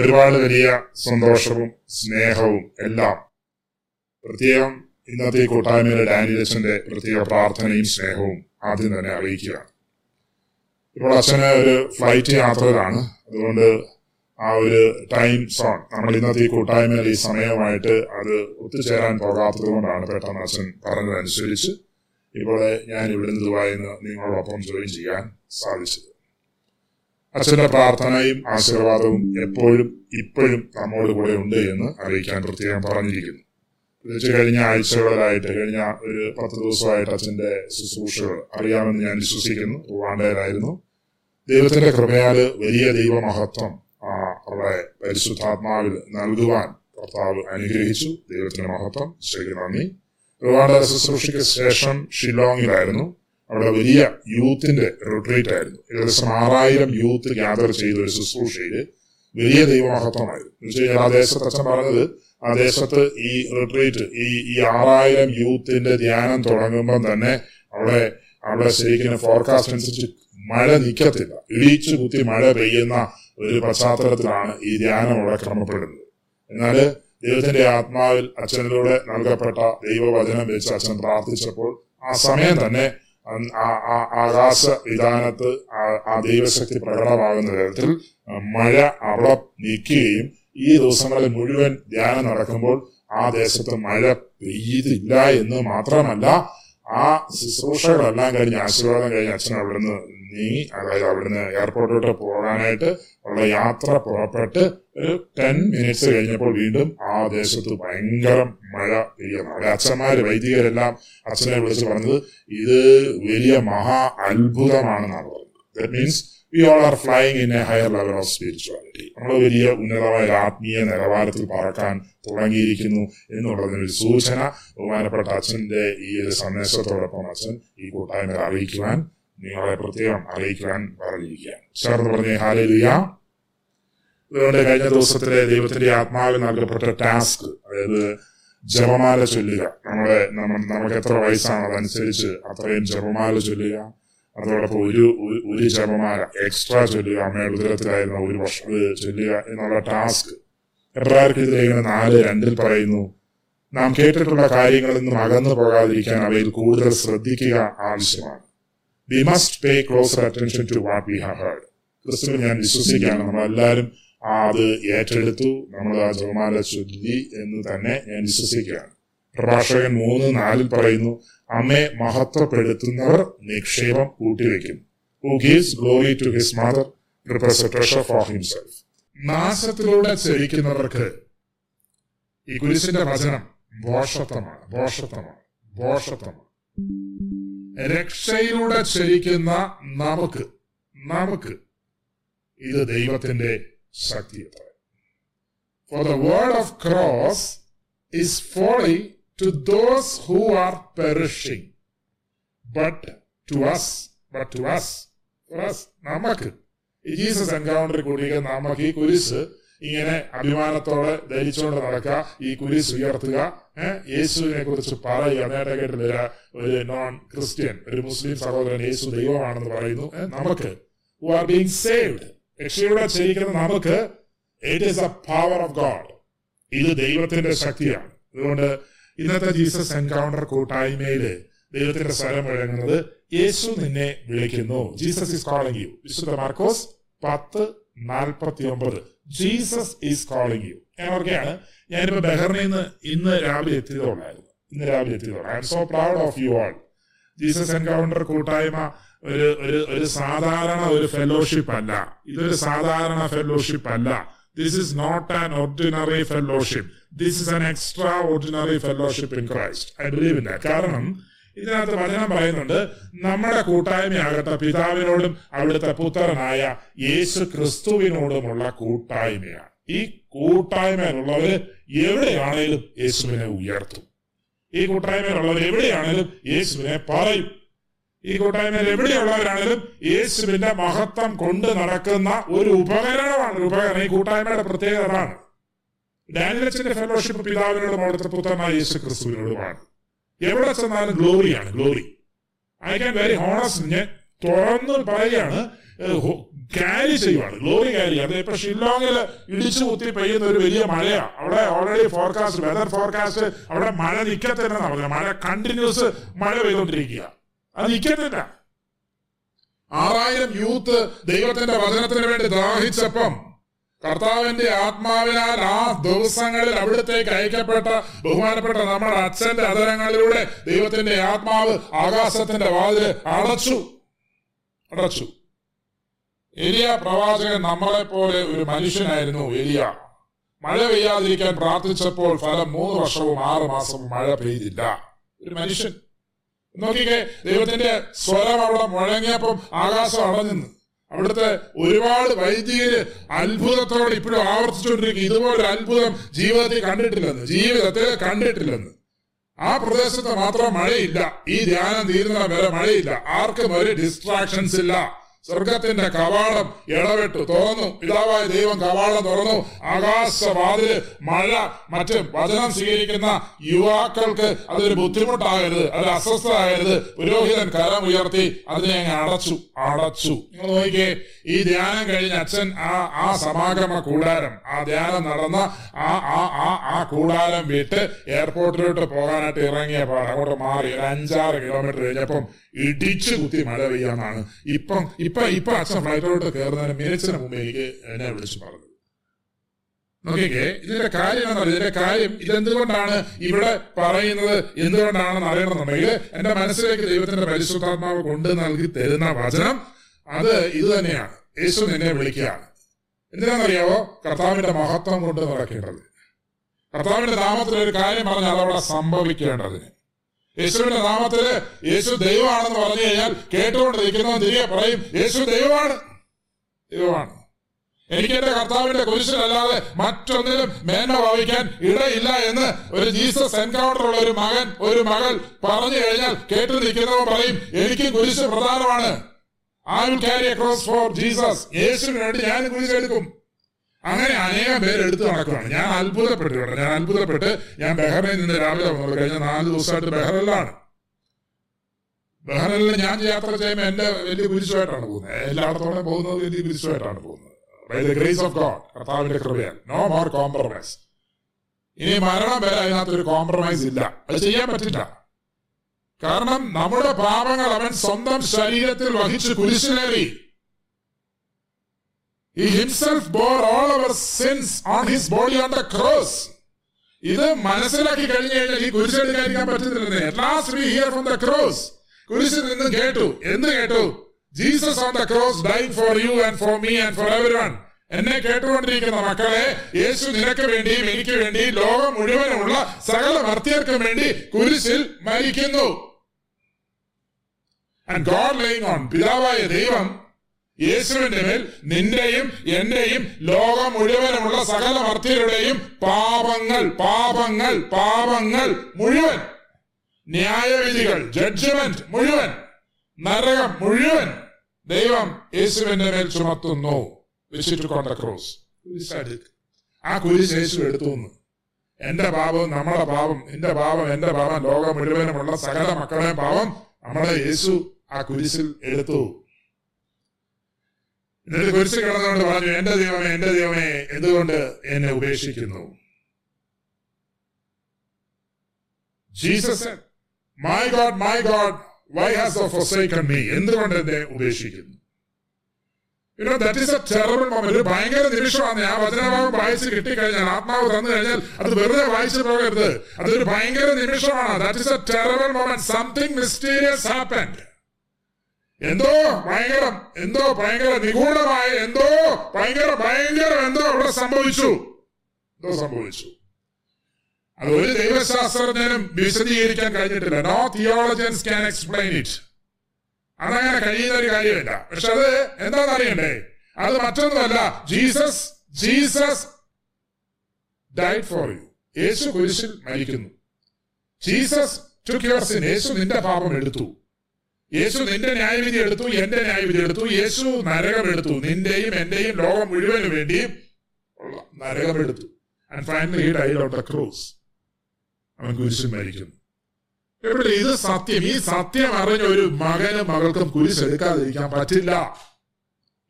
ഒരുപാട് വലിയ സന്തോഷവും സ്നേഹവും എല്ലാം. പ്രത്യേകം ഇന്നത്തെ കൂട്ടായ്മയിലെ ഡാനിയലച്ചന്റെ പ്രത്യേക പ്രാർത്ഥനയും സ്നേഹവും ആദ്യം തന്നെ അറിയിക്കുക ഇപ്പോൾ അച്ഛന് ഒരു ഫ്ലൈറ്റ് യാത്രയിലാണ്. അതുകൊണ്ട് ആ ഒരു ടൈം സോൺ നമ്മൾ ഇന്നത്തെ ഈ കൂട്ടായ്മയിൽ ഈ സമയമായിട്ട് അത് ഒത്തുചേരാൻ പോകാത്തത് കൊണ്ടാണ് പെട്ടെന്ന് അച്ഛൻ പറഞ്ഞതനുസരിച്ച് ഇപ്പോൾ ഞാൻ ഇവിടുന്ന് ദുബായിൽ നിന്ന് നിങ്ങളോടൊപ്പം ജോയിൻ ചെയ്യാൻ സാധിച്ചത്. അച്ഛന്റെ പ്രാർത്ഥനയും ആശീർവാദവും എപ്പോഴും ഇപ്പോഴും നമ്മോട് കൂടെ ഉണ്ട് എന്ന് അറിയിക്കാൻ പ്രത്യേകം പറഞ്ഞിരിക്കുന്നു. കഴിഞ്ഞ ആഴ്ചകളിലായിട്ട് കഴിഞ്ഞ ഒരു പത്ത് ദിവസമായിട്ട് അച്ഛന്റെ ശുശ്രൂഷകൾ അറിയാമെന്ന് ഞാൻ വിശ്വസിക്കുന്നു. റുവാണ്ടയിലായിരുന്നു ദൈവത്തിന്റെ കൃപയാൽ വലിയ ദൈവമഹത്വം അവിടെ പരിശുദ്ധാത്മാവിൽ നൽകുവാൻ കർത്താവ് അനുഗ്രഹിച്ചു. ദൈവത്തിന്റെ മഹത്വം. ശരി നന്ദി. റുവാണ്ട ശുശ്രൂഷയ്ക്ക് ശേഷം ഷിലോങ്ങിലായിരുന്നു അവിടെ വലിയ യൂത്തിന്റെ റിട്രീറ്റ് ആയിരുന്നു. ഏകദേശം ആറായിരം യൂത്ത് ഗ്യാദർ ചെയ്ത ഒരു ശുശ്രൂഷയിൽ വലിയ ദൈവമഹത്വമായിരുന്നു. എന്ന് വെച്ച് ആ ദേശത്ത് അച്ഛൻ പറഞ്ഞത് ആ ദേശത്ത് ഈ റിട്രീറ്റ് ഈ ഈ ആറായിരം യൂത്തിന്റെ ധ്യാനം തുടങ്ങുമ്പം തന്നെ അവിടെ അവിടെ ശരിക്കും ഫോർകാസ്റ്റ് അനുസരിച്ച് മഴ നിൽക്കത്തില്ല ഇടിച്ചു കുത്തി മഴ പെയ്യുന്ന ഒരു പശ്ചാത്തലത്തിലാണ് ഈ ധ്യാനം അവിടെ ക്രമപ്പെടുന്നത്. എന്നാൽ ദൈവത്തിന്റെ ആത്മാവിൽ അച്ഛനിലൂടെ നൽകപ്പെട്ട ദൈവവചനം വെച്ച് അച്ഛൻ പ്രാർത്ഥിച്ചപ്പോൾ ആ സമയം തന്നെ ആകാശ വിധാനത്ത് ആ- ദൈവശക്തി പ്രകടമാകുന്ന തരത്തിൽ മഴ അവിടെ നിൽക്കുകയും ഈ ദിവസങ്ങളിൽ മുഴുവൻ ധ്യാനം നടക്കുമ്പോൾ ആ ദേശത്ത് മഴ പെയ്തില്ല എന്ന് മാത്രമല്ല ആ ശുശ്രൂഷകളെല്ലാം കഴിഞ്ഞ് ആശീർവാദം കഴിഞ്ഞ് അച്ഛൻ അവിടുന്ന് നീങ്ങി അതായത് അവിടുന്ന് എയർപോർട്ടിലോട്ട് പോകാനായിട്ട് ഉള്ള യാത്ര പുറപ്പെട്ട് ഒരു ടെൻ മിനിറ്റ്സ് കഴിഞ്ഞപ്പോൾ വീണ്ടും ആ ദേശത്ത് ഭയങ്കര മഴ പെയ്യുന്നു. അവിടെ അച്ഛന്മാര് വൈദികരെല്ലാം അച്ഛനെ വിളിച്ച് പറഞ്ഞത് ഇത് വലിയ മഹാ അത്ഭുതമാണെന്നാണ് പറഞ്ഞത് that means we all are flying in a higher level of spirituality നമ്മൾ വലിയ ഉന്നതമായ ആത്മീയ നിലവാരത്തിൽ പറക്കാൻ തുടങ്ങിയിരിക്കുന്നു എന്നുള്ളതിന് ഒരു സൂചന ബഹുമാനപ്പെട്ട അച്ഛന്റെ ഈ ഒരു സന്ദേശത്തോടൊപ്പം അച്ഛൻ ഈ കൂട്ടായ്മ അറിയിക്കുവാൻ നിങ്ങളെ പ്രത്യേകം അറിയിക്കുവാൻ പറഞ്ഞിരിക്കുകയാണ്. ചേർന്ന് പറഞ്ഞ ഹാലലുയ അതുകൊണ്ട് കഴിഞ്ഞ ദിവസത്തിലെ ദൈവത്തിന്റെ ആത്മാവിൽ നൽകപ്പെട്ട ടാസ്ക് അതായത് ജപമാല ചൊല്ലുക. നമ്മളെ നമ്മൾ നമുക്ക് എത്ര വയസ്സാണ് അതനുസരിച്ച് അത്രയും ജപമാല ചൊല്ലുക. അതോടൊപ്പം ഒരു ഒരു- ജപമാല എക്സ്ട്രാ ചൊല്ലുക അമ്മയുടെ ഉദരത്തിലായിരുന്ന ഒരു വർഷം ചൊല്ലുക എന്നുള്ള ടാസ്ക് എബ്രാർക്ക് ഇതിലേഖനം നാല് രണ്ടിൽ പറയുന്നു നാം കേട്ടിട്ടുള്ള കാര്യങ്ങളിൽ നിന്നും അകന്നു പോകാതിരിക്കാൻ അവയിൽ കൂടുതൽ ശ്രദ്ധിക്കുക ആവശ്യമാണ്. We must pay closer attention to what we have heard ക്രിസ്തുവിൽ ഞാൻ വിശ്വസിക്കുകയാണ്. നമ്മളെല്ലാവരും ആ അത് ഏറ്റെടുത്തു നമ്മൾ ആ ജപമാല ചൊല്ലി എന്ന് തന്നെ ഞാൻ വിശ്വസിക്കുകയാണ്. പ്രഭാഷകൻ മൂന്ന് നാലിൽ പറയുന്നു അമ്മയെ മഹത്വപ്പെടുത്തുന്നവർ നിക്ഷേപം കൂട്ടിവെക്കും who gives glory to his mother treasure for himself നാശത്തിലൂടെ ചരിക്കുന്നവർക്ക് ഈ കുരിശിന്റെ വചനം ബോഷത്വമാണ് ബോഷത്വമാണ് ബോഷത്വമാണ്. രക്ഷയിലൂടെ ചരിക്കുന്ന നമുക്ക് നമുക്ക് ഇത് ദൈവത്തിന്റെ ശക്തി അത്ര for the word of cross is folly to those who are perishing. But to us, but to us, for us, നമുക്ക്. ജീസസ് എൻകൗണ്ടറിൽ കൂടിയ നമുക്ക് ഈ കുരിശ് ഇങ്ങനെ അഭിമാനത്തോടെ ധരിച്ചുകൊണ്ട് നടക്കുക ഈ കുരിശ് ഉയർത്തുക യേശുവിനെ കുറിച്ച് പറയുക. നേരത്തെ വരിക ഒരു നോൺ ക്രിസ്ത്യൻ ഒരു മുസ്ലിം സഹോദരൻ യേശു ദൈവമാണെന്ന് പറയുന്നു നമുക്ക്. ഹു ആർ ബീങ് സേവ്ഡ് രക്ഷയുടെ ചെയ്യിക്കുന്ന നമുക്ക്. It is a power of God ഇത് ദൈവത്തിന്റെ ശക്തിയാണ്. അതുകൊണ്ട് ഇന്നത്തെ ജീസസ് എൻകൗണ്ടർ കൂട്ടായ്മയിൽ ദൈവത്തിന്റെ സ്വരം മുഴങ്ങുന്നത് യേശു നിന്നെ വിളിക്കുന്നു. ജീസസ് ഈസ് കോളിംഗ് യു വിശുദ്ധ മാർക്കോസ് പത്ത് നാൽപ്പത്തി ഒമ്പത് ജീസസ് ഈസ് കോളിംഗ് യു ഞാൻ ഓർക്കെയാണ് ഞാനിപ്പോ ബഹറിനിൽ നിന്ന് ഇന്ന് രാവിലെ എത്തിയതുള്ളായിരുന്നു ഇന്ന് രാവിലെ എത്തിയതുള്ളൂ I am so proud of you all Jesus encounter കൂട്ടായ്മ ഒരു ഒരു ഒരു സാധാരണ ഒരു ഫെലോഷിപ്പ് അല്ല. ഇതൊരു സാധാരണ ഫെലോഷിപ്പ് അല്ല. This is not an ordinary fellowship this is an extraordinary fellowship in Christ I believe in that കാരണം ഇതിനകത്ത് വചനം പറയുന്നുണ്ട് നമ്മുടെ കൂട്ടായ്മയാകട്ടെ പിതാവിനോടും അവിടുത്തെ പുത്രനായ യേശു ക്രിസ്തുവിനോടുമുള്ള കൂട്ടായ്മയാണ്. ഈ കൂട്ടായ്മയിലുള്ളവര് എവിടെയാണേലും യേശുവിനെ ഉയർത്തും. ഈ കൂട്ടായ്മയിലുള്ളവർ എവിടെയാണേലും യേശുവിനെ പറയും. ഈ കൂട്ടായ്മയിൽ എവിടെയുള്ളവരാണെങ്കിലും യേശുവിന്റെ മഹത്വം കൊണ്ട് നടക്കുന്ന ഒരു ഉപകരണമാണ് ഒരു ഉപകരണം. ഈ കൂട്ടായ്മയുടെ പ്രത്യേകത അതാണ്. ഫെലോഷിപ്പ് പിതാവിനോടും അവിടുത്തെ പുത്രനായ യേശു ക്രിസ്തുവിനോടുമാണ് എവിടെ ചെന്നാലും ഗ്ലോറിയാണ് glory. I can very honest തുറന്ന് പറയുകയാണ് ക്യാരി ചെയ്യുവാണ് ഗ്ലോറി ക്യാരി അത് ഇപ്പൊ ഷില്ലോങ്ങിൽ ഇടിച്ചു കുത്തി പെയ്യുന്ന ഒരു വലിയ മഴയാണ് അവിടെ ഓൾറെഡി ഫോർകാസ്റ്റ് വെതർ ഫോർകാസ്റ്റ് അവിടെ മഴ നിക്കത്തില്ലെന്നാ പറഞ്ഞത്. മഴ കണ്ടിന്യൂസ് മഴ പെയ്തുകൊണ്ടിരിക്കുക അത് ആറായിരം യൂത്ത് ദൈവത്തിന്റെ വചനത്തിന് വേണ്ടി ദാഹിച്ചപ്പം കർത്താവിന്റെ ആത്മാവിനാൽ ആ ദിവസങ്ങളിൽ അവിടത്തേക്ക് അയക്കപ്പെട്ട ബഹുമാനപ്പെട്ട നമ്മുടെ അച്ഛന്റെ അതരങ്ങളിലൂടെ ദൈവത്തിന്റെ ആത്മാവ് ആകാശത്തിന്റെ വാതിൽ അടച്ചു. അടച്ചു. എലിയ പ്രവാചകൻ നമ്മളെ പോലെ ഒരു മനുഷ്യനായിരുന്നു എലിയ. മഴ പെയ്യാതിരിക്കാൻ പ്രാർത്ഥിച്ചപ്പോൾ ഫലം മൂന്ന് വർഷവും ആറ് മാസവും മഴ പെയ്തില്ല. ഒരു മനുഷ്യൻ. നോക്കിക്കേ ദൈവത്തിന്റെ സ്വരം അവിടെ മുഴങ്ങിയപ്പം ആകാശം അടഞ്ഞു അവിടുത്തെ ഒരുപാട് വൈദികര് അത്ഭുതത്തോടെ ഇപ്പോഴും ആവർത്തിച്ചുകൊണ്ടിരിക്കും ഇതുപോലെ അത്ഭുതം ജീവിതത്തിൽ കണ്ടിട്ടില്ലെന്ന് ജീവിതത്തിൽ കണ്ടിട്ടില്ലെന്ന്. ആ പ്രദേശത്ത് മാത്രം മഴയില്ല. ഈ ധ്യാനം തീരുന്ന വരെ മഴയില്ല. ആർക്കും ഒരു ഡിസ്ട്രാക്ഷൻസ് ഇല്ല. സ്വർഗത്തിന്റെ കവാടം ഇടപെട്ടു തുറന്നു. പിതാവായ ദൈവം കവാടം തുറന്നു. ആകാശവാതിൽ മഴ മറ്റ് വചനം സ്വീകരിക്കുന്ന യുവാക്കൾക്ക് അതൊരു ബുദ്ധിമുട്ടാകരുത് അതൊരു അസ്വസ്ഥരാകരുത് പുരോഹിതൻ കരം ഉയർത്തി അതിനെ അങ്ങ് അടച്ചു അടച്ചു. നിങ്ങൾ നോക്കിയേ ഈ ധ്യാനം കഴിഞ്ഞ അച്ഛൻ ആ ആ സമാഗമ കൂടാരം ആ ധ്യാനം നടന്ന ആ ആ ആ ആ കൂടാരം വിട്ട് എയർപോർട്ടിലോട്ട് പോകാനായിട്ട് ഇറങ്ങിയ അങ്ങോട്ട് മാറി. ഒരു അഞ്ചാറ് കിലോമീറ്റർ കഴിഞ്ഞപ്പം ഇടിച്ചു കുത്തി മഴ പെയ്യാന്നാണ്. ഇപ്പം ഇപ്പൊ ഇപ്പൊ അച്ഛൻ ഫ്ലൈറ്റിലോട്ട് കയറുന്നതിന് മിനിച്ചിന് മുമ്പ് എനിക്ക് എന്നെ വിളിച്ചു പറഞ്ഞത്. നോക്കിക്കേ ഇതിന്റെ കാര്യം ഇതിന്റെ കാര്യം ഇതെന്തുകൊണ്ടാണ് ഇവിടെ പറയുന്നത്? എന്തുകൊണ്ടാണെന്ന് അറിയണമെന്നുണ്ടെങ്കിൽ എന്റെ മനസ്സിലേക്ക് ദൈവത്തിന്റെ പരിശുദ്ധാത്മാവ് കൊണ്ട് നൽകി തരുന്ന വചനം അത് ഇത് തന്നെയാണ്. യേശു നിന്നെ വിളിക്കുകയാണ്. എന്തിനാണെന്നറിയാവോ? കർത്താവിന്റെ മഹത്വം കൊണ്ട് നടക്കേണ്ടത്. കർത്താവിന്റെ നാമത്തിൽ ഒരു കാര്യം പറഞ്ഞാൽ അതവിടെ സംഭവിക്കേണ്ടതിന്. യേശുവിന്റെ നാമത്തിൽ യേശു ദൈവമാണെന്ന് പറഞ്ഞു കഴിഞ്ഞാൽ കേട്ടുകൊണ്ടിരിക്കുന്നവൻ തിരികെ പറയും യേശു ദൈവമാണ്. ദൈവമാണ്. എനിക്ക് എന്റെ കർത്താവിന്റെ കുരിശിലല്ലാതെ മറ്റൊന്നിലും മേന്മ ഭാവിക്കാൻ ഇടയില്ല എന്ന് ഒരു ജീസസ് എൻകൗണ്ടർ ഉള്ള ഒരു മകൻ ഒരു മകൾ പറഞ്ഞു കഴിഞ്ഞാൽ കേട്ടു പറയും എനിക്ക് കുരിശ് പ്രധാനമാണ്. I will carry a cross for Jesus യേശുവിന് വേണ്ടി ഞാൻ കുരിശ് എടുക്കും അങ്ങനെ അനേകം പേര് എടുത്തു നടക്കുകയാണ്. ഞാൻ അത്ഭുതപ്പെട്ടു കേട്ടോ. ഞാൻ അത്ഭുതപ്പെട്ട് ഞാൻ ബഹ്റൈനിൽ നിന്ന് രാവിലെ വന്നു കഴിഞ്ഞ നാല് ദിവസമായിട്ട് ബഹ്റൈനിലാണ് ബഹ്റൈനിൽ ഞാൻ യാത്ര ചെയ്യുമ്പോൾ എന്റെ വലിയ കുരിശുമായിട്ടാണ് പോകുന്നത്. എല്ലായിടത്തോടെ പോകുന്നത് വലിയ കുരിശുമായിട്ടാണ് പോകുന്നത്. ബൈ ഗ്രേസ് ഓഫ് ഗോഡ് കർത്താവിന്റെ കൃപയാൽ. നോ മോർ കോംപ്രമൈസ് ഇനി മരണം വരെ അതിനകത്ത് ഒരു കോംപ്രമൈസ് ഇല്ല. അത് ചെയ്യാൻ പറ്റില്ല. കാരണം നമ്മുടെ പാപങ്ങൾ അവൻ സ്വന്തം ശരീരത്തിൽ വഹിച്ച് കുരിശിലേറി. He himself bore all our sins on his body on the cross. ഇത് മനസ്സിലാക്കി കഴിഞ്ഞു കഴിഞ്ഞാൽ ഈ കുരിശെടുക്കാതിരിക്കാൻ പറ്റുന്നില്ലെന്ന്. Last we hear from the cross കുരിശിൽ നിന്ന് കേട്ടു. എന്ത് കേട്ടു? Jesus on the cross dying for you and for me and for everyone എന്നെ കേട്ടുകൊണ്ടിരിക്കുന്ന മക്കളെ യേശു നിനക്ക് വേണ്ടിയും എനിക്ക് വേണ്ടി ലോകം മുഴുവനുമുള്ള സകല ഭർത്തിയർക്കും വേണ്ടി കുരിശിൽ മരിക്കുന്നു. ആൻഡ് ഗോഡ് ലൈങ് ഓൺ പിതാവായ ദൈവം യേശുവിന്റെ മേൽ നിന്റെയും എന്റെയും ലോകം മുഴുവനുമുള്ള സകല ഭർത്തിയരുടെയും പാപങ്ങൾ പാപങ്ങൾ പാപങ്ങൾ മുഴുവൻ. ന്യായവിധികൾ ജഡ്ജ്മെന്റ് മുഴുവൻ. നരകം മുഴുവൻ ദൈവം യേശുവിന്റെ മേൽ ചുമത്തുന്നു. ക്രോസ് ആ കുരിശ് യേശു എടുത്തു എന്റെ പാപവും നമ്മുടെ പാപം എന്റെ പാപം എന്റെ പാപം ലോകം മുഴുവനുമുള്ള സകല മക്കളുടെ പാപം നമ്മളെ യേശു ആ കുരിശിൽ എടുത്തു. എന്നിട്ട് കുരിശ് കിടന്നുകൊണ്ട് പറഞ്ഞു എന്റെ ദൈവമേ എന്റെ ദൈവമേ എന്തുകൊണ്ട് എന്നെ ഉപേക്ഷിക്കുന്നു? Jesus my God my God why has forsaken me എന്തുകൊണ്ട് എന്നെ ഉപേക്ഷിക്കുന്നു? ഒരു ഭയങ്കര നിമിഷമാണ്. ആ വചനഭാവം വായിച്ച് കിട്ടിക്കഴിഞ്ഞാൽ ആത്മാവ് തന്നു കഴിഞ്ഞാൽ അത് വെറുതെ വായിച്ചു പോകരുത്. അതൊരു ഭയങ്കര നിമിഷമാണ്. That is a terrible moment something mysterious happened എന്തോ ഭയങ്കരം എന്തോ ഭയങ്കര നിഗൂഢമായ എന്തോ ഭയങ്കര ഭയങ്കരം എന്തോ അവിടെ സംഭവിച്ചു. എന്തോ സംഭവിച്ചു. അത് ഒരു ദൈവശാസ്ത്രജ്ഞനും വിശദീകരിക്കാൻ കഴിഞ്ഞിട്ടില്ല. No theologians can explain it അതങ്ങനെ കഴിയുന്ന ഒരു കാര്യമില്ല. പക്ഷെ അത് എന്താണെന്ന് അറിയണ്ടേ? അത് മറ്റൊന്നുമല്ല. Jesus Jesus died for you യേശു കുരിശിൽ മരിക്കുന്നു. ജീസസ് ടു സിൻ യേശു നിന്റെ പാപം എടുത്തു. യേശു നിന്റെ ന്യായവിധി എടുത്തു എന്റെ ന്യായവിധി എടുത്തു യേശു നരകം എടുത്തു നിന്റെയും എന്റെയും ലോകം മുഴുവൻ വേണ്ടിയും നരകമെടുത്തു and finally died on the cross അവൻ കുരിശിൽ മരിക്കുന്നു. എവിടെ ഇത് സത്യം? ഈ സത്യം അറിഞ്ഞ ഒരു മകനും മകൾക്കും കുരിശ് എടുക്കാതിരിക്കാൻ പറ്റില്ല.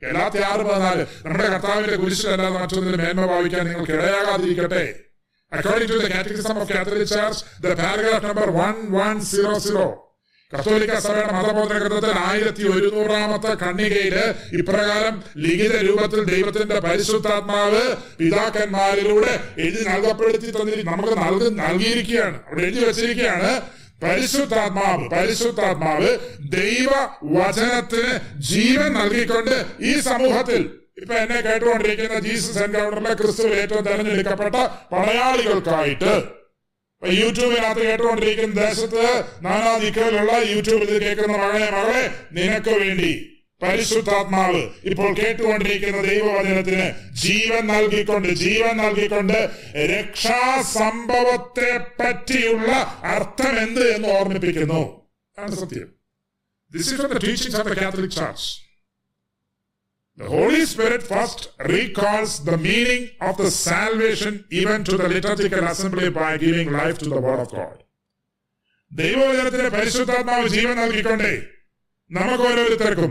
ഗലാത്തി ആറ് പതിനാല് നമ്മുടെ കർത്താവിന്റെ കുരിശിലല്ലാതെ മറ്റൊന്നിലും മേന്മ ഭാവിക്കാൻ നിങ്ങൾക്ക് ഇടയാകാതിരിക്കട്ടെ. According to the catechism of Catholic Church the paragraph number one one zero zero കത്തോലിക്ക സഭയുടെ മതബോധന ഗ്രന്ഥത്തിൽ ആയിരത്തി ഒരുന്നൂറാമത്തെ കണ്ണികയിൽ ഇപ്രകാരം ലിഖിത രൂപത്തിൽ ദൈവത്തിന്റെ പരിശുദ്ധാത്മാവ് പിതാക്കന്മാരിലൂടെ എഴുതി നൽകപ്പെടുത്തി തന്നിരിക്കും നമുക്ക് നൽകി നൽകിയിരിക്കുകയാണ്. അവിടെ എഴുതി വെച്ചിരിക്കുകയാണ് പരിശുദ്ധാത്മാവ് പരിശുദ്ധാത്മാവ് ദൈവ വചനത്തിന് ജീവൻ നൽകിക്കൊണ്ട് ഈ സമൂഹത്തിൽ ഇപ്പൊ എന്നെ കേട്ടുകൊണ്ടിരിക്കുന്ന ജീസസ് എൻകൗണ്ടറിലെ ക്രിസ്തു ഏറ്റവും തെരഞ്ഞെടുക്കപ്പെട്ട പടയാളികൾക്കായിട്ട് ഇപ്പൊ യൂട്യൂബിനകത്ത് കേട്ടുകൊണ്ടിരിക്കുന്ന ദേശത്ത് നാനാ ദിക്കുകളിലുള്ള യൂട്യൂബിൽ ഇത് കേൾക്കുന്ന മകളെ മകളെ നിനക്ക് വേണ്ടി പരിശുദ്ധാത്മാവ് ഇപ്പോൾ കേട്ടുകൊണ്ടിരിക്കുന്ന ദൈവവചനത്തിന് ജീവൻ നൽകിക്കൊണ്ട് ജീവൻ നൽകിക്കൊണ്ട് രക്ഷാസംഭവത്തെ പറ്റിയുള്ള അർത്ഥം എന്ത് എന്ന് ഓർമ്മിപ്പിക്കുന്നു. സത്യം. This is the teachings of the Catholic Church The Holy Spirit first recalls the meaning of the salvation even to the liturgical assembly by giving life to the Word of God. ദൈവവചനത്തിന്റെ പരിശുദ്ധാത്മാവ് ജീവൻ നൽകിക്കൊണ്ടേ നമുക്ക് ഓരോരുത്തർക്കും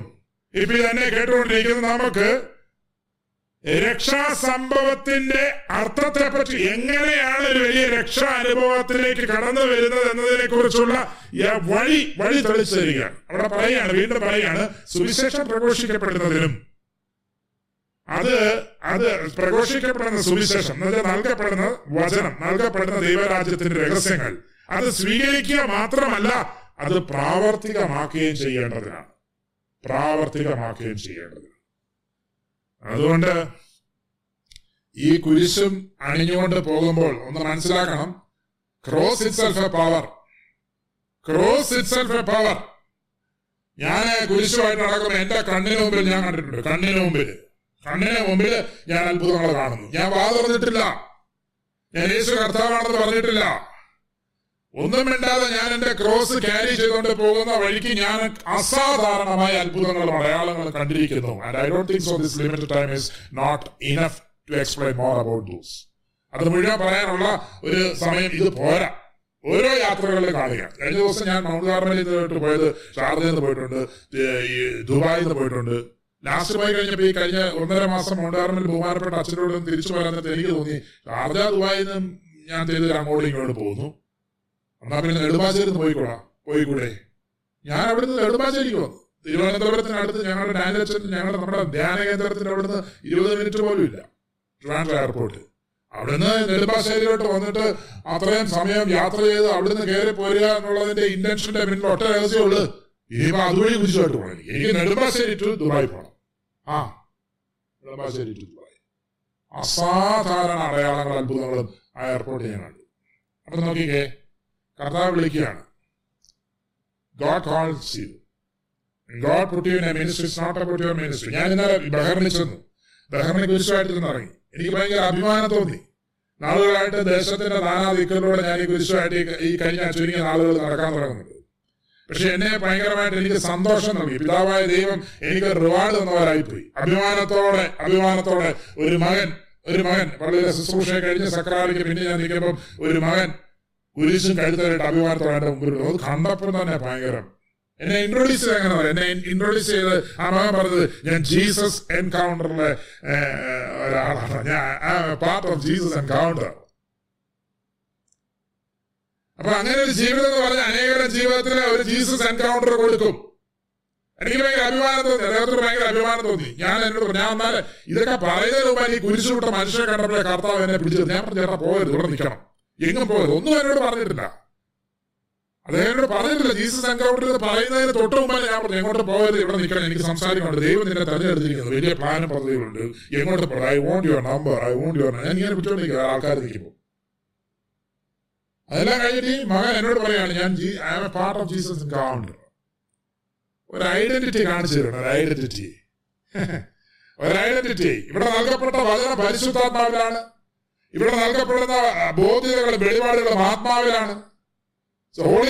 ഇപ്പൊ തന്നെ കേട്ടുകൊണ്ടിരിക്കുന്ന നമുക്ക് രക്ഷാസംഭവത്തിന്റെ അർത്ഥത്തെപ്പറ്റി എങ്ങനെയാണ് ഒരു വലിയ രക്ഷാ അനുഭവത്തിലേക്ക് കടന്നു വരുന്നത് എന്നതിനെ കുറിച്ചുള്ള വഴി വഴി തെളിച്ചു തരികയാണ് അവിടെ പറയുകയാണ് വീണ്ടും പറയുകയാണ് സുവിശേഷം പ്രഘോഷിക്കപ്പെടുന്നതിനും അത് അത് പ്രഘോഷിക്കപ്പെടുന്ന സുവിശേഷം എന്നുവെച്ചാൽ നൽകപ്പെടുന്ന വചനം നൽകപ്പെടുന്ന ദൈവരാജ്യത്തിന്റെ രഹസ്യങ്ങൾ അത് സ്വീകരിക്കുക മാത്രമല്ല അത് പ്രാവർത്തികമാക്കുകയും ചെയ്യേണ്ടതിനാണ്. പ്രാവർത്തികമാക്കുകയും ചെയ്യേണ്ടത് അതുകൊണ്ട് ഈ കുരിശും അണിഞ്ഞുകൊണ്ട് പോകുമ്പോൾ ഒന്ന് മനസ്സിലാക്കണം. Cross itself a power cross itself a power ഞാൻ കുരിശുമായിട്ട് നടക്കുമ്പോൾ എന്റെ കണ്ണിന് മുമ്പിൽ ഞാൻ കണ്ടിട്ടുണ്ട്. കണ്ണിന് മുമ്പിൽ. കണ്ണിന് മുമ്പിൽ ഞാൻ അത്ഭുതങ്ങൾ കാണുന്നു. ഞാൻ വാ തുറന്നിട്ടില്ല. ഞാൻ യേശു കർത്താവാണെന്ന് പറഞ്ഞിട്ടില്ല. ഒന്നും മിണ്ടാതെ ഞാൻ എന്റെ ക്രോസ് ക്യാരി ചെയ്തുകൊണ്ട് പോകുന്ന വഴിക്ക് ഞാൻ അസാധാരണമായ അത്ഭുതങ്ങളും മലയാളങ്ങൾ കണ്ടിരിക്കുന്നു. I don't think so this limited time not enough to more അത് മുഴുവൻ പറയാനുള്ള ഒരു സമയം ഇത് പോരാ. ഓരോ യാത്രകളിലും കാണുക. കഴിഞ്ഞ ദിവസം ഞാൻ മൗണ്ട് കാർമലിൽ നിന്ന് പോയത് ഷാർജയിൽ നിന്ന് പോയിട്ടുണ്ട്. ഈ ദുബായിൽ നിന്ന് പോയിട്ടുണ്ട്. ലാസ്റ്റ് പോയി കഴിഞ്ഞപ്പോ ഈ കഴിഞ്ഞ ഒന്നര മാസം മൗണ്ടാറിനിൽ ബഹുമാനപ്പെട്ട അച്ഛനോട് തിരിച്ചു വരാനത്ത് എനിക്ക് തോന്നി. ഷാർജ ദുബായിൽ നിന്നും ഞാൻ ചെയ്ത് അങ്ങോട്ടും ഇങ്ങോട്ട് പോകുന്നു. എന്നാ പിന്നെ നെടുമ്പാശ്ശേരി പോയിക്കോളാം. പോയിക്കൂടെ? ഞാൻ അവിടുന്ന് നെടുമ്പാശ്ശേരിക്ക് വന്നു തിരുവനന്തപുരത്തിനടുത്ത് ഞങ്ങളുടെ ഡാനിലച്ചൻ ഞങ്ങളുടെ നമ്മുടെ ധ്യാന കേന്ദ്രത്തിന്റെ അവിടുന്ന് ഇരുപത് മിനിറ്റ് പോലും ഇല്ല. ട്രിവാൻഡ്രം എയർപോർട്ട്. അവിടുന്ന് നെടുമ്പാശ്ശേരിയിലോട്ട് വന്നിട്ട് അത്രയും സമയം യാത്ര ചെയ്ത് അവിടുന്ന് കയറി പോരുക എന്നുള്ളതിന്റെ ഇന്റൻഷന്റെ പിന്നിൽ ഒട്ടേ രഹസ്യമുള്ളൂ ഇനിയിപ്പോ അതുവഴി കുരിശുമായിട്ട് പോകണം. എനിക്ക് നെടുമ്പാശ്ശേരി ടു ദുബായ് പോകണം. ആ നെടുമ്പാശ്ശേരി ടു ദുബായ്. അസാധാരണ അടയാളങ്ങളും അത്ഭുതങ്ങളും ആ എയർപോർട്ടിൽ ഞാൻ കണ്ടു. അപ്പൊ നോക്കിക്കേ കർത്താവ് വിളിക്കുകയാണ്. God calls you God put you is not about your ministry ഞാൻ ഇന്നലെ ബഹറിനിൽ ചെന്നു. ബഹറിന് കുരിശുമായിട്ട് ചെന്ന് ഇറങ്ങി. എനിക്ക് ഭയങ്കര അഭിമാനം തോന്നി. നാളുകളായിട്ട് ദേശത്തിന്റെ നാനാ ദിക്കുകളിലൂടെ ഞാൻ ഈ കുരിശുമായിട്ട് ഈ കഴിഞ്ഞ ചുരുങ്ങിയ നാളുകൾ നടക്കാൻ തുടങ്ങുന്നുണ്ട്. പക്ഷെ എന്നെ ഭയങ്കരമായിട്ട് എനിക്ക് സന്തോഷം നൽകി. പിതാവായ ദൈവം എനിക്ക് റിവാർഡ് തന്നവരായിപ്പോയി. അഭിമാനത്തോടെ അഭിമാനത്തോടെ ഒരു മകൻ ഒരു മകൻ. വളരെ ശുശ്രൂഷ കഴിഞ്ഞ് സക്രാലിക്ക് പിന്നെ ഞാൻ നിൽക്കുമ്പോൾ ഒരു മകൻ കുരിശും കഴുത്തലായിട്ട് അഭിമാനത്തോടെ എന്റെ മുമ്പിൽ അത് കണ്ടപ്പോൾ തന്നെ ഭയങ്കരം. എന്നെ ഇൻട്രൊഡ്യൂസ് ചെയ്ത് എങ്ങനെ പറയാം എന്നെ ഇൻട്രൊഡ്യൂസ് ചെയ്ത് ആ മകൻ പറഞ്ഞത് ഞാൻ ജീസസ് എൻകൗണ്ടറിലെ ഒരാളാണ്. ഞാൻ പാർട്ട് ഓഫ് ജീസസ് എൻകൗണ്ടർ അപ്പൊ അങ്ങനെ ഒരു ജീവിതം എന്ന് പറഞ്ഞാൽ അനേകരുടെ ജീവിതത്തിൽ ഒരു ജീസസ് എൻകൗണ്ടർ കൊടുക്കും. എനിക്ക് ഭയങ്കര അഭിമാനം തോന്നി അദ്ദേഹത്തിന് ഭയങ്കര അഭിമാനം തോന്നി. ഞാൻ എന്നോട് ഞാൻ എന്നാൽ ഇതൊക്കെ പറയുന്നതിന് മുമ്പ് ഈ കുരിശു വിട്ട മനുഷ്യരെ കണ്ടപ്പോഴേ കർത്താവ് എന്നെ പിടിച്ചത് ഞാൻ പറഞ്ഞു ചേട്ടാ പോകരുത് ഇവിടെ നിൽക്കണം. എങ്ങും പോകരുത്. ഒന്നും എന്നോട് പറഞ്ഞിട്ടില്ല. അദ്ദേഹം എന്നോട് പറഞ്ഞിട്ടില്ല ജീസസ് എൻകൗണ്ടർ പറയുന്നതിന് തൊട്ട് മുമ്പ് ഞാൻ പറഞ്ഞു എങ്ങോട്ട് പോകരുത് ഇവിടെ നിൽക്കണം. എനിക്ക് സംസാരിക്കുന്നുണ്ട് ദൈവം നിന്നെ തെരഞ്ഞെടുത്തിരിക്കുന്നു. വലിയ പ്ലാനും പദ്ധതികളുണ്ട്. എങ്ങോട്ട് പോകണം? I want your number I want your ഞാൻ ഇങ്ങനെ വിട്ടുകൊണ്ടിരിക്കുക ആൾക്കാർ നിൽക്കുമ്പോൾ അതെല്ലാം കഴിഞ്ഞിട്ട് മകൻ എന്നോട് പറയാണ് ഞാൻ I am a part of Jesus encounter ഒരു ഐഡന്റിറ്റി കാണിച്ചു തരണം ഒരു ഐഡന്റിറ്റി ഒരു ഐഡന്റിറ്റി ഇവിടെ നൽകപ്പെട്ട വചന പരിശുദ്ധാത്മാവിലാണ് ഇവിടെ നൽകപ്പെടുന്ന ബോധ്യതകൾ വെളിപാടുകളും ആത്മാവിലാണ്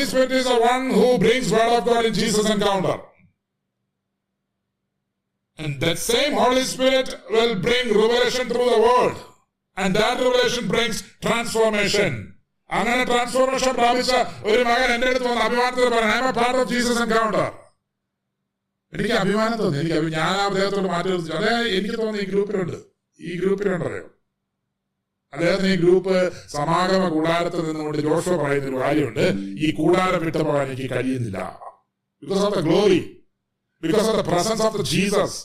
Spirit is the one who brings word of God in Jesus encounter. And that same Holy Spirit will bring revelation through the word. And that revelation brings transformation. അങ്ങനെ ട്രാൻസ്ഫോർമേഷൻ പ്രാപിച്ച ഒരു മകൻ എന്റെ അടുത്ത് വന്ന് അഭിമാനത്തിൽ പറഞ്ഞു പാർട്ട് ഓഫ് ജീസസ് എൻകൗണ്ടർ എനിക്ക് അഭിമാനം തോന്നി എനിക്ക് ഞാൻ ആ അദ്ദേഹത്തോട് മാറ്റി നിർത്തി. അതേ എനിക്ക് തോന്നി ഈ ഗ്രൂപ്പിലുണ്ട്. ഈ ഗ്രൂപ്പിലുണ്ടറിയോ അദ്ദേഹത്തിന് ഈ ഗ്രൂപ്പ് സമാഗമ കൂടാരത്തിൽ നിന്നുകൊണ്ട് ജോഷോ പറയുന്ന ഒരു കാര്യമുണ്ട്. ഈ കൂടാരം വിട്ടു പോകാൻ എനിക്ക് കഴിയുന്നില്ല. Because of the glory because of the presence of the Jesus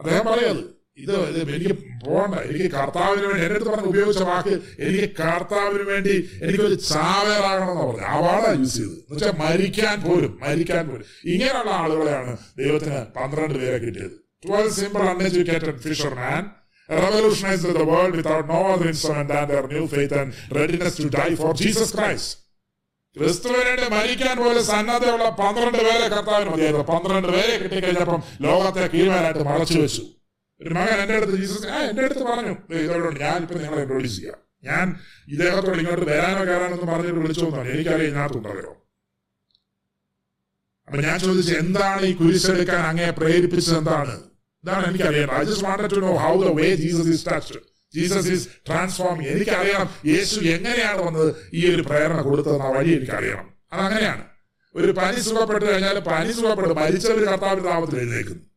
അദ്ദേഹം പറയത് ഇത് എനിക്ക് പോകണ്ട എനിക്ക് കർത്താവിന് വേണ്ടി എന്റെ അടുത്ത് പറഞ്ഞ ഉപയോഗിച്ച വാക്ക് എനിക്ക് കർത്താവിന് വേണ്ടി എനിക്കൊരു ചാവേറാകണം എന്ന് പറഞ്ഞു വാടാ യൂസ് ചെയ്ത് എന്ന് വെച്ചാൽ മരിക്കാൻ പോലും മരിക്കാൻ പോലും. ഇങ്ങനെയുള്ള ആളുകളെയാണ് ദൈവത്തിന് പന്ത്രണ്ട് പേരെ കിട്ടിയത്. Twelve simple uneducated fisherman revolutionized the world without no other instrument than their new faith and readiness to die for Jesus Christ. ക്രിസ്തുവിനെ മരിക്കാൻ പോലെ സന്നദ്ധയുള്ള പന്ത്രണ്ട് പേരെ കർത്താവിന് മതിയായിരുന്നു. പന്ത്രണ്ട് പേരെ കിട്ടിക്കഴിഞ്ഞപ്പം ലോകത്തെ കീഴ്മാനായിട്ട് മറച്ചു വെച്ചു ഒരു മകൻ എന്റെ അടുത്ത് ജീസസ് ആ എന്റെ അടുത്ത് പറഞ്ഞു. ഇതോടെ ഇതോടുണ്ട് ഞാൻ ഇപ്പൊ നിങ്ങളെ ഇൻട്രോഡ്യൂസ് ചെയ്യാം. ഞാൻ ഇദ്ദേഹത്തോട് ഇങ്ങോട്ട് വരാനോ കയറാനോ എന്ന് പറഞ്ഞിട്ട് വിളിച്ചു എന്നാണ് എനിക്കറിയാം ഇതിനകത്തുണ്ടല്ലോ. അപ്പൊ ഞാൻ ചോദിച്ചു എന്താണ് ഈ കുരിശെടുക്കാൻ അങ്ങേ പ്രേരിപ്പിച്ചത് എന്താണ്? ഇതാണ് എനിക്കറിയാം. Wanted to know how way Jesus is Jesus is യേശു എങ്ങനെയാണ് വന്നത്? ഈ ഒരു പ്രേരണ കൊടുത്തതെന്ന് വഴി എനിക്കറിയണം. അതങ്ങനെയാണ്. ഒരു പനി സുഖപ്പെട്ട് കഴിഞ്ഞാൽ പനി സുഖപ്പെട്ട് മരിച്ചവർ കർത്താവിന്റെ നാമത്തിൽ എഴുന്നേക്കുന്നു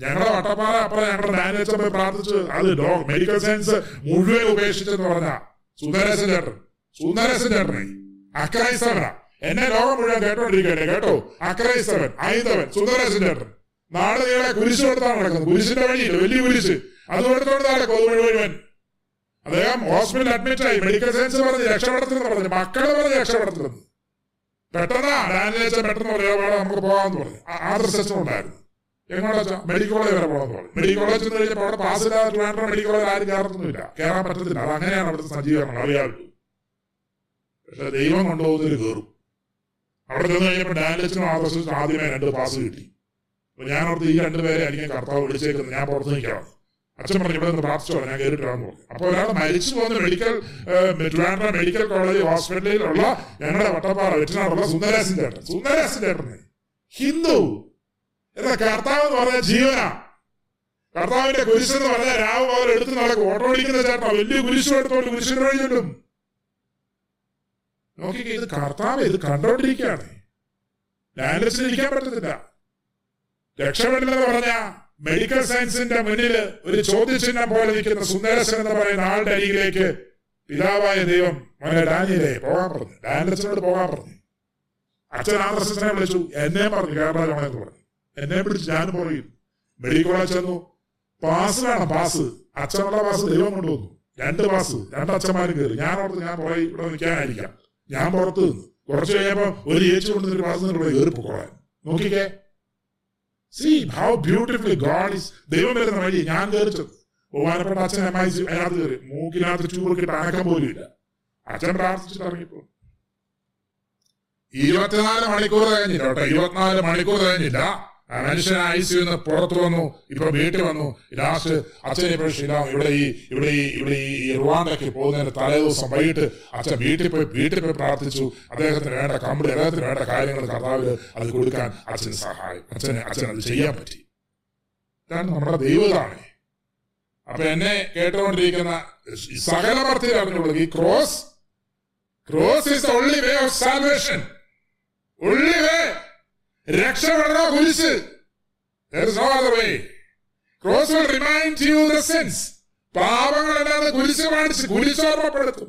ഞങ്ങളുടെ വട്ടപ്പാറ അപ്പൊ ഞങ്ങളുടെ മാനേജർ പോയി പ്രാർത്ഥിച്ച്. അത് ഡോ മെഡിക്കൽ സയൻസ് മുഴുവൻ ഉപേക്ഷിച്ചെന്ന് പറഞ്ഞ. സുന്ദരേശൻ ചേട്ടൻ സുന്ദരേശൻ ചേട്ടനെ. അക്രൈസ്തവനാ എന്നെ ലോകം മുഴുവൻ കേട്ടോണ്ടിരിക്കട്ടെ കേട്ടോ? അക്രൈസ്തവൻ ഐതവൻ സുന്ദരേശൻ ചേട്ടൻ. നാളെ നീളെ കുരിശ് കൊടുത്താണ് നടക്കുന്നത്. കുരിശിന്റെ വഴിയില്ല വലിയ കുരിശ്. അത് കൊടുത്തോണ്ട് നടക്കും മുഴുവൻ അദ്ദേഹം ഹോസ്പിറ്റലിൽ അഡ്മിറ്റ് ആയി. മെഡിക്കൽ സയൻസ് പറഞ്ഞ് രക്ഷപ്പെടുത്തുന്നു പറഞ്ഞു. മക്കളെ പറഞ്ഞ് രക്ഷപ്പെടുത്തുന്നു. പെട്ടെന്നാ ഡാനിലേച്ച പെട്ടെന്ന് പറയാ വേണം നമുക്ക് പോകാമെന്ന് പറഞ്ഞു. ആ- ആ ഉണ്ടായിരുന്നു എങ്ങോട്ടാ മെഡിക്കൽ കോളേജ് വരെ പോകണമെന്ന് പറഞ്ഞു. മെഡിക്കൽ കോളേജ് ചെന്ന് കഴിഞ്ഞപ്പോൾ അവിടെ പാസ് ഇല്ലാതെ വേണ്ട മെഡിക്കൽ കോളേജ് ആരും കയറത്തൊന്നുമില്ല കയറാൻ പറ്റത്തില്ല. അത് അങ്ങനെയാണ് അവിടുത്തെ സജ്ജീകരണം. അറിയാമല്ലോ പക്ഷെ ദൈവം കൊണ്ടുപോകുന്നതിൽ കയറും അവിടെ ചെന്ന് കഴിഞ്ഞപ്പോൾ ഡാനിലേച്ചിനും ആദർശിനും ആദ്യമേ രണ്ട് പാസ് കിട്ടി. അപ്പൊ ഞാൻ ഓർത്ത് ഈ രണ്ടുപേരെ ആയിരിക്കും കർത്താവ് വിളിച്ചേക്കുന്നത് ഞാൻ പുറത്ത് നിൽക്കാം അച്ഛൻ പറഞ്ഞു ഇവിടെ നിന്ന് പ്രാർത്ഥിച്ചോ ഞാൻ കയറിയിട്ടാന്ന് പറഞ്ഞു അപ്പോൾ ഒരാൾ മരിച്ചു പോകുന്ന മെഡിക്കൽ ട്രിവാൻഡ്രം മെഡിക്കൽ കോളേജ് ഹോസ്പിറ്റലിലുള്ള ഞങ്ങളുടെ വട്ടപ്പാറ വെറ്റിനാടുള്ള സുന്ദരാസിൻ ചേട്ടൻ. സുന്ദരാസിൻ ചേട്ടനെ. ഹിന്ദു. എന്താ കർത്താവ് എന്ന് പറഞ്ഞ ജീവനാ. കർത്താവിന്റെ കുരിശ് എന്ന് പറഞ്ഞ രാവും അവർ എടുത്ത് നടക്കും ഓട്ടോ ഓടിക്കുന്ന ചേട്ടാ വലിയ കുരിശും എടുത്തോണ്ട് കുരിശിന് വഴി ചൊല്ലും നോക്കിക്കേ ഇത് കർത്താവ് ഇത് കണ്ടോണ്ടിരിക്കുകയാണ്. ഡാൻഡസിന് ഇരിക്കാൻ പറ്റത്തില്ല. രക്ഷപ്പെടില്ലെന്ന് പറഞ്ഞ മെഡിക്കൽ സയൻസിന്റെ മുന്നിൽ ഒരു ചോദ്യചിഹ്നം പോലെ നിൽക്കുന്ന സുന്ദരശൻ എന്ന് പറയുന്ന ആളുടെ അരികിലേക്ക് പിതാവായ ദൈവം മകനെ ഡാനിയിലെ പോകാൻ പറഞ്ഞു. ഡാനിയച്ചനോട് പോകാൻ പറഞ്ഞു. അച്ഛൻ ആദർശനെ വിളിച്ചു. എന്നെയും പറഞ്ഞു. കേരളമാണെന്ന് പറഞ്ഞു എന്നെ പിടിച്ച് ഞാൻ പറയും മെഡിക്കൽ കോളേജ് ചെന്നു. പാസ്സിലാണ് പാസ് അച്ഛനുള്ള പാസ് ദൈവം കൊണ്ടുവന്നു. രണ്ട് പാസ് രണ്ട് അച്ഛന്മാരും കയറി. ഞാൻ ഓർത്ത് ഞാൻ പുറകെ ഇവിടെ നിൽക്കാനായിരിക്കാം. ഞാൻ പുറത്ത് നിന്ന്. കുറച്ച് കഴിയുമ്പോൾ ഒരു ഏച്ചു കൊണ്ടുവന്നൊരു പാസ് ഇവിടെ കയറി പോകാൻ നോക്കിക്കേ. See how beautiful God is ദൈവം വരുന്ന വഴി ഞാൻ കയറിച്ചത് ബഹുമാനപ്പെട്ട അച്ഛൻ അമ്മായി അതിനകത്ത് കയറി. മൂക്കിനകത്ത് ചൂറിക്കിട്ട് അനക്കം പോലും ഇല്ല. അച്ഛൻ പ്രാർത്ഥിച്ചിട്ട് ഇറങ്ങിപ്പോ ഇരുപത്തിനാല് മണിക്കൂർ കഴിഞ്ഞില്ല കേട്ടോ. ഇരുപത്തിനാല് മണിക്കൂർ കഴിഞ്ഞില്ല. മനുഷ്യൻ ഐ നിന്ന് പുറത്തു വന്നു. ഇപ്പൊ വീട്ടിൽ വന്നു. ലാസ്റ്റ് അച്ഛനെ ശീലം ഇവിടെ ഈ ഇവിടെ ഈ ഇവിടെ ഈ റുവാണ്ടയ്ക്ക് പോകുന്നതിന് തലേ ദിവസം വൈകിട്ട് അച്ഛൻ വീട്ടിൽ പോയി വീട്ടിൽ പോയി പ്രാർത്ഥിച്ചു. അദ്ദേഹത്തിന് വേണ്ട കമ്പിളി അദ്ദേഹത്തിന് വേണ്ട കാര്യങ്ങൾ കർത്താവിൽ അത് കൊടുക്കാൻ അച്ഛന് സഹായം. അച്ഛന് അച്ഛൻ അത് ചെയ്യാൻ പറ്റി. ഇതാണ് നമ്മുടെ ദൈവതാണ് അപ്പൊ എന്നെ കേട്ടുകൊണ്ടിരിക്കുന്ന സകല ഭർത്തി ഈ cross cross is the only way of salvation only way രക്ഷപ്പെടണോ കുരിശ് cross will remind you the sins. പാപങ്ങളല്ലാതെ കുരിശ് കാണിച്ച് കുരിശോർമ്മപ്പെടുത്തും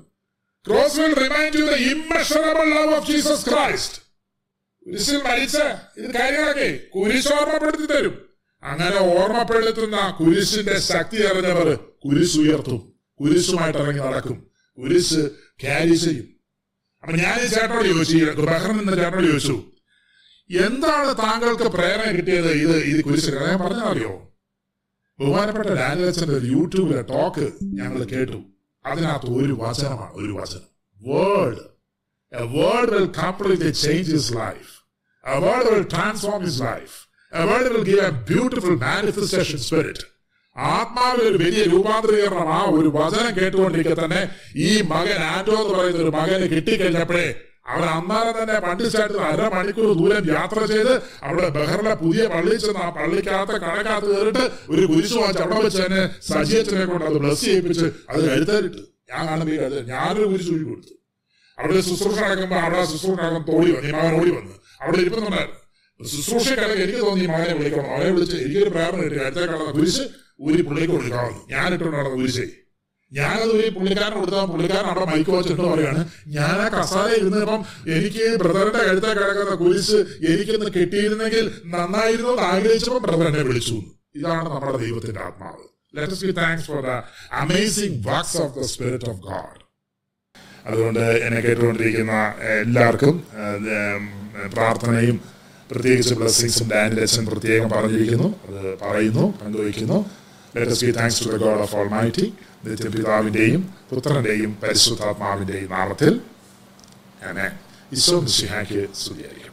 cross will remind you the immeasurable love of Jesus Christ കുരിശിൽ മരിച്ച ഇത് കാര്യങ്ങളൊക്കെ കുരിശോർമ്മപ്പെടുത്തി തരും. അങ്ങനെ ഓർമ്മപ്പെടുത്തുന്ന കുരിശിന്റെ ശക്തി അറിഞ്ഞവർ കുരിശ് ഉയർത്തും. കുരിശുമായിട്ട് ഇറങ്ങി നടക്കും. കുരിശ് ക്യാരി ചെയ്യും. അപ്പൊ ഞാൻ ഈ ചേട്ടനോട് ചോദിച്ചു ബഹ്റൻ എന്ന ചേട്ടനോട് ചോദിച്ചു എന്താണ് താങ്കൾക്ക് പ്രേരണ കിട്ടിയത്? ഇത് ഇത് കുരിശ് ഞാൻ പറഞ്ഞറിയോ ബഹുമാനപ്പെട്ട ഡാനിയച്ചന്റെ ഒരു യൂട്യൂബിലെ ടോക്ക് ഞങ്ങൾ കേട്ടു. അതിനകത്ത് ഒരു വചനമാണ് ഒരു വചനം. Word a word will completely change his life a word will transform his life a word will give a beautiful manifestation spirit ആത്മാവിൽ ഒരു വലിയ രൂപാന്തരീകരണം ആ ഒരു വചനം കേട്ടുകൊണ്ടിരിക്കെ തന്നെ ഈ മകൻ ആന്റോ എന്ന് പറയുന്ന ഒരു മകന് കിട്ടിക്കഴിഞ്ഞപ്പോഴേ അവൻ അന്നാലെ തന്നെ പണ്ടിച്ചായിട്ട് അരമണിക്കൂർ ദൂരം യാത്ര ചെയ്ത് അവിടെ ബഹറിലെ പുതിയ പള്ളി ചെന്ന് ആ പള്ളിക്കകത്ത് കടക്കകത്ത് കയറിട്ട് ഒരു കുരിശു വാങ്ങിച്ച് അവിടെ വെച്ച് തന്നെ സജിയച്ചനെ കൊണ്ട് അത് ബ്ലസ് ചെയ്യിപ്പിച്ച് അത് കരുത്തരിട്ട് ഞാൻ കാണുമ്പോൾ ഈ കരുതൽ ഞാനൊരു കുരിശ് ഒഴി കൊടുത്തു. അവിടെ ശുശ്രൂഷ നടക്കുമ്പോൾ അവിടെ ശുശ്രൂഷ നടക്കുമ്പോൾ തോടി വന്നു മകൻ ഓടി വന്നു. അവിടെ ഇരിപ്പുന്നുണ്ടായിരുന്നു ശുശ്രൂഷക്കാരൊക്കെ എനിക്ക് തോന്നി ഈ മകനെ വിളിക്കണം. അവനെ വിളിച്ച് എനിക്കൊരു പ്രേരണ കിട്ടി. അടുത്ത കാലം കുരിശ് ഊരി പുള്ളിക്ക് കൊടുക്കാമെന്ന് നടന്ന കുരിശേ ഞാനത് ഒരു പുള്ളിക്കാരൻ കൊടുത്താൽ പുള്ളിക്കാരൻ അവിടെ മൈക്ക് വെച്ചിട്ട് പറയാണ് ഞാൻ ആ കസാല ഇരുന്നപ്പം എനിക്ക് ബ്രദറിന്റെ കഴുത്തെ കിടക്കുന്ന കുരിശ് എനിക്കൊന്ന് കിട്ടിയിരുന്നെങ്കിൽ നന്നായിരുന്നു എന്ന് ആഗ്രഹിച്ചപ്പോൾ ബ്രദർ എന്നെ വിളിച്ചു. ഇതാണ് നമ്മുടെ ദൈവത്തിന്റെ ആത്മാവ്. Let us give thanks for the amazing works of the spirit of അതുകൊണ്ട് എന്നെ കേട്ടുകൊണ്ടിരിക്കുന്ന എല്ലാവർക്കും പ്രാർത്ഥനയും പ്രത്യേകിച്ച് ബ്ലെസ്സിങ്സും അച്ഛൻ പ്രത്യേകം പറഞ്ഞിരിക്കുന്നു. അത് പറയുന്നു പങ്കുവയ്ക്കുന്നു. Let us thanks to the the God of Almighty. നിത്യപിതാവിന്റെയും പുത്രന്റെയും പരിശുദ്ധാത്മാവിന്റെയും നാമത്തിൽ ഞാൻ ഈശോ മിശിഹായ്ക്ക് സ്തുതിയായിരിക്കട്ടെ.